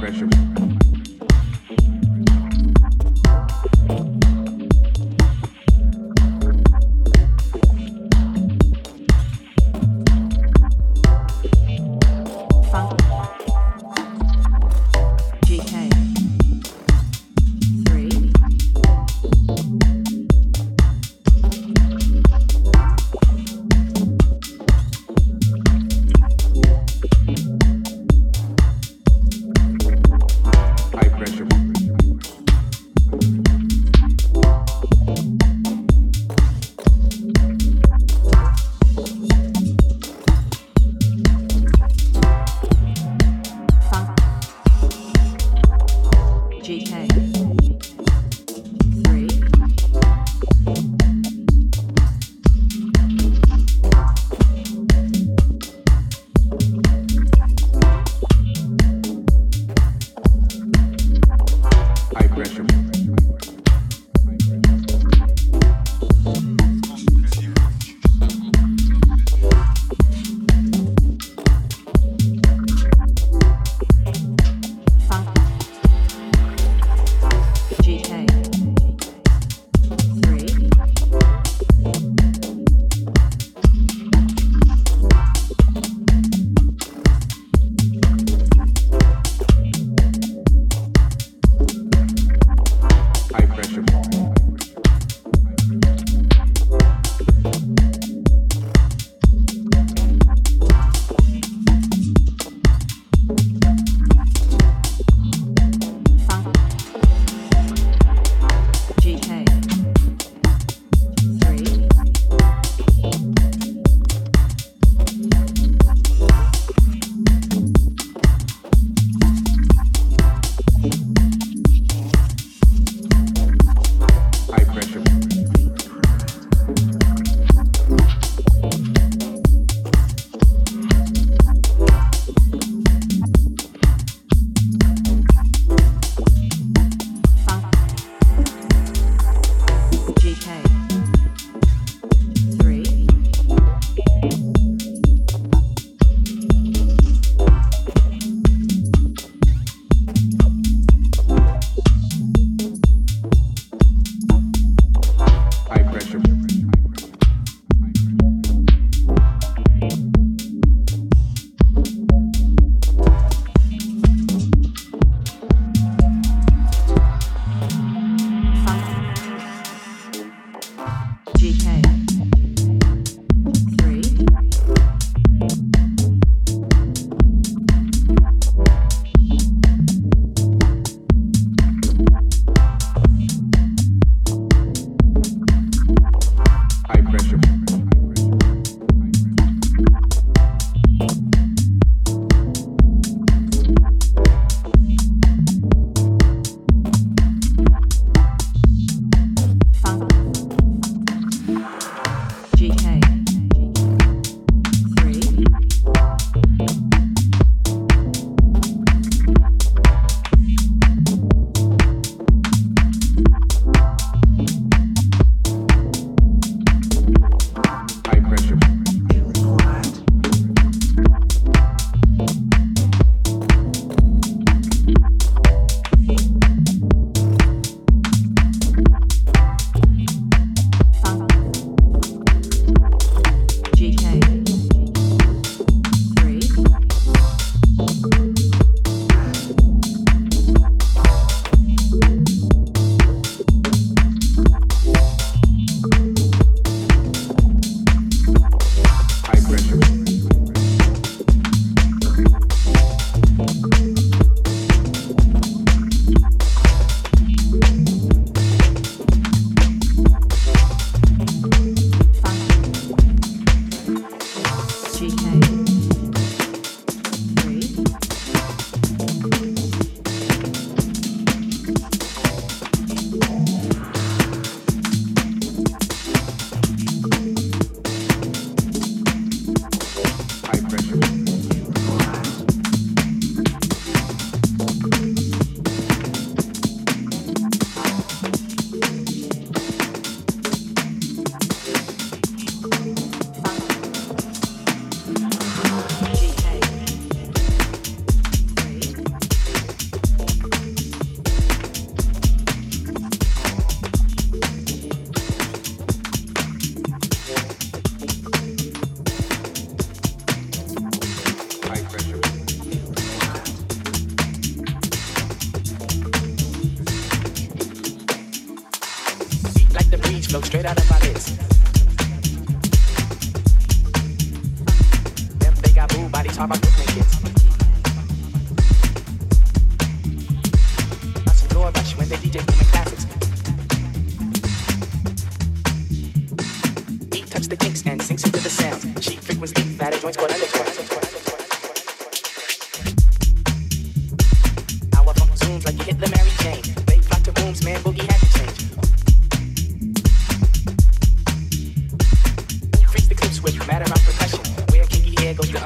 pressure.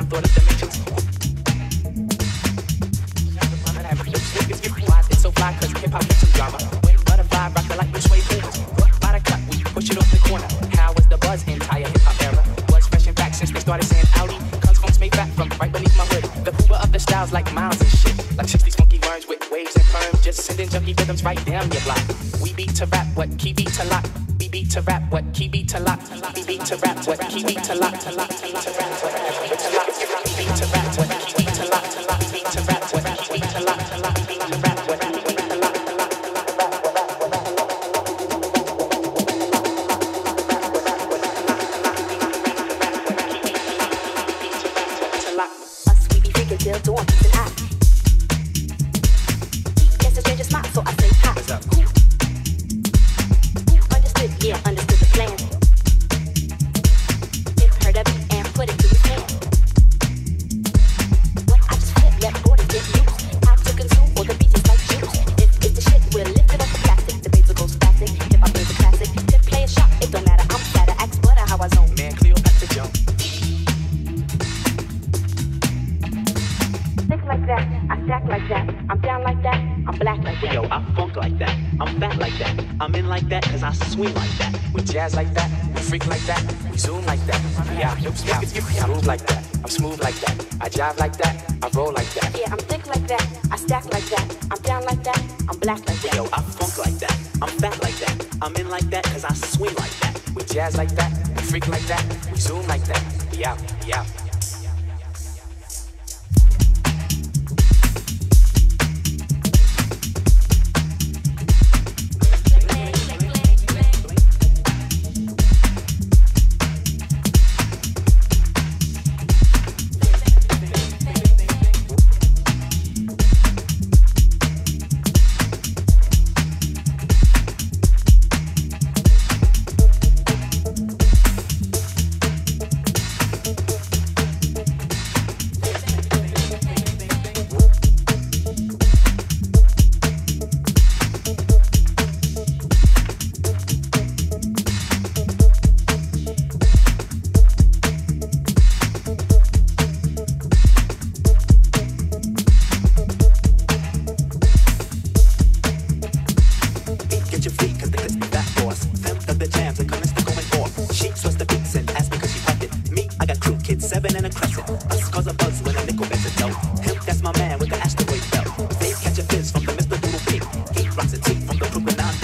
tú eres de mi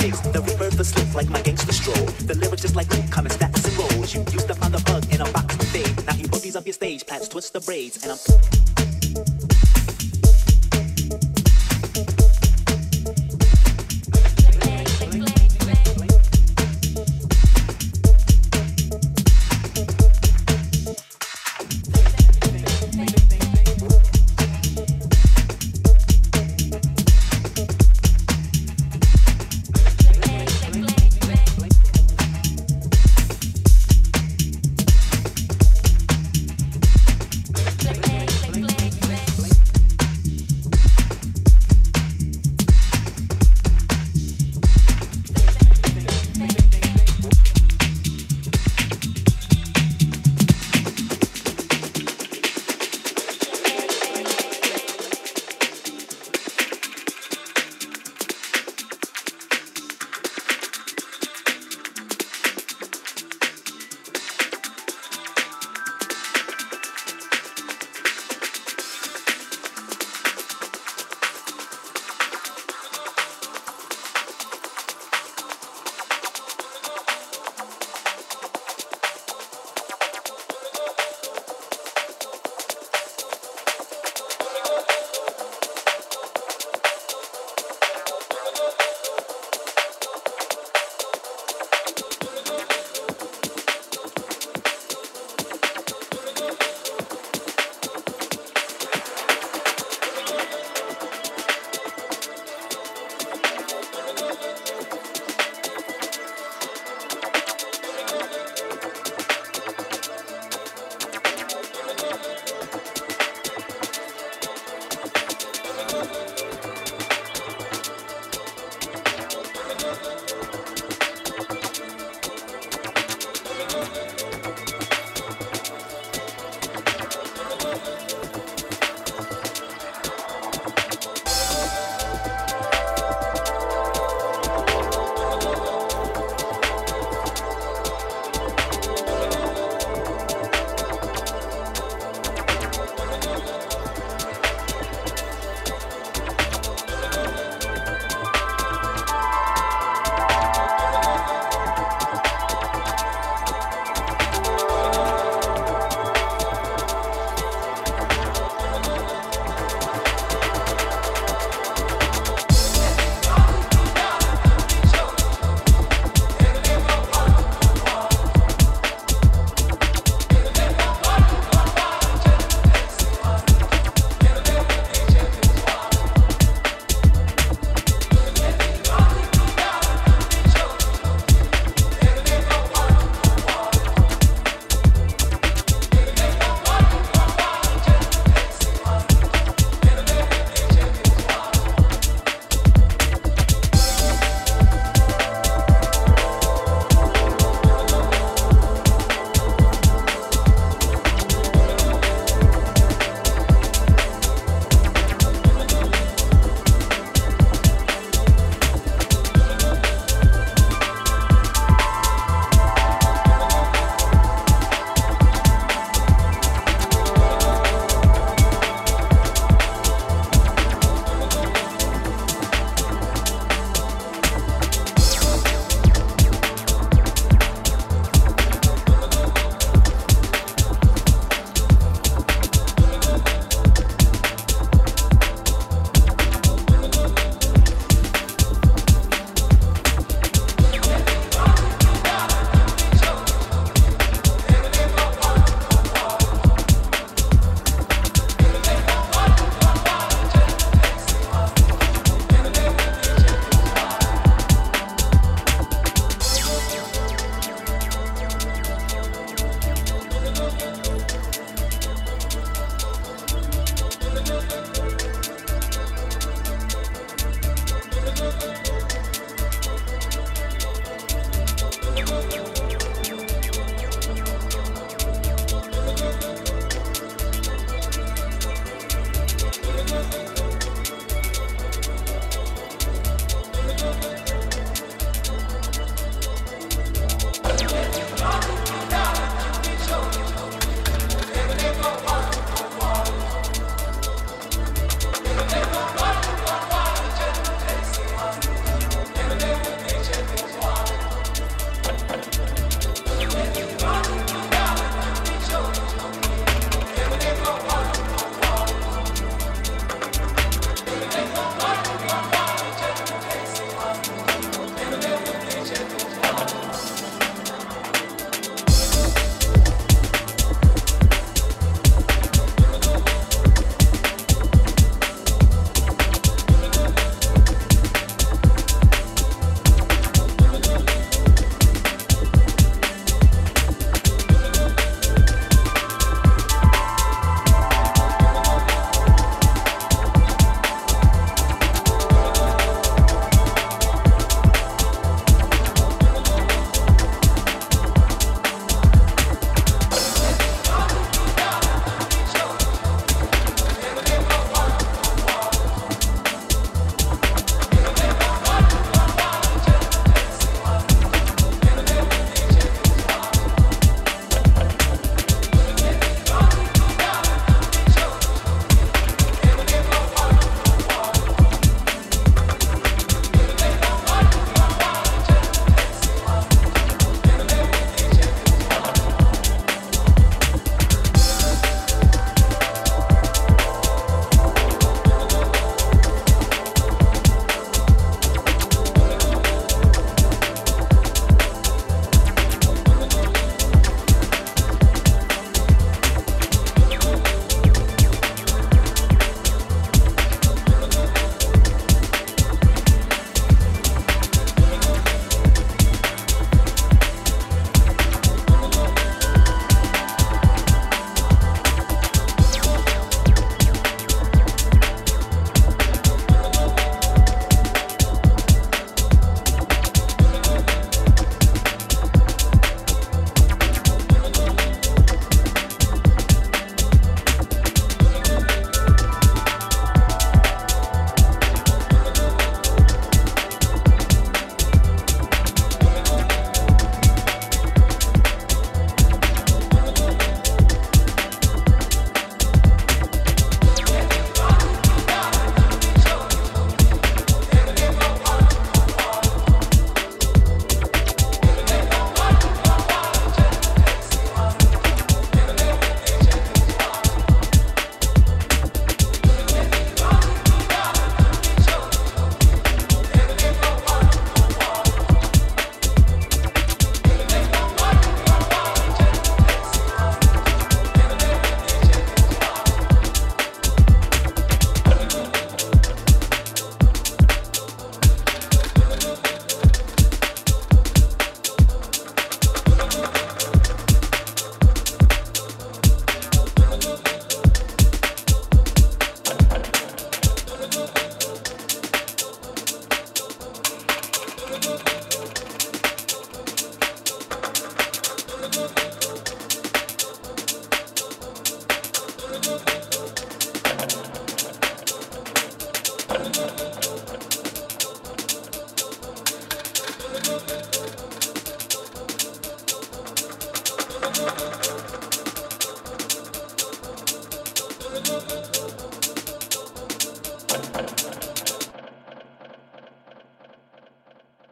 The reverb, the slick, like my gangster stroll. The lyrics just like me, coming stacks and rolls. You used to find the bug in a box with Dave. Now he boogies up your stage, plats, twist the braids, and I'm.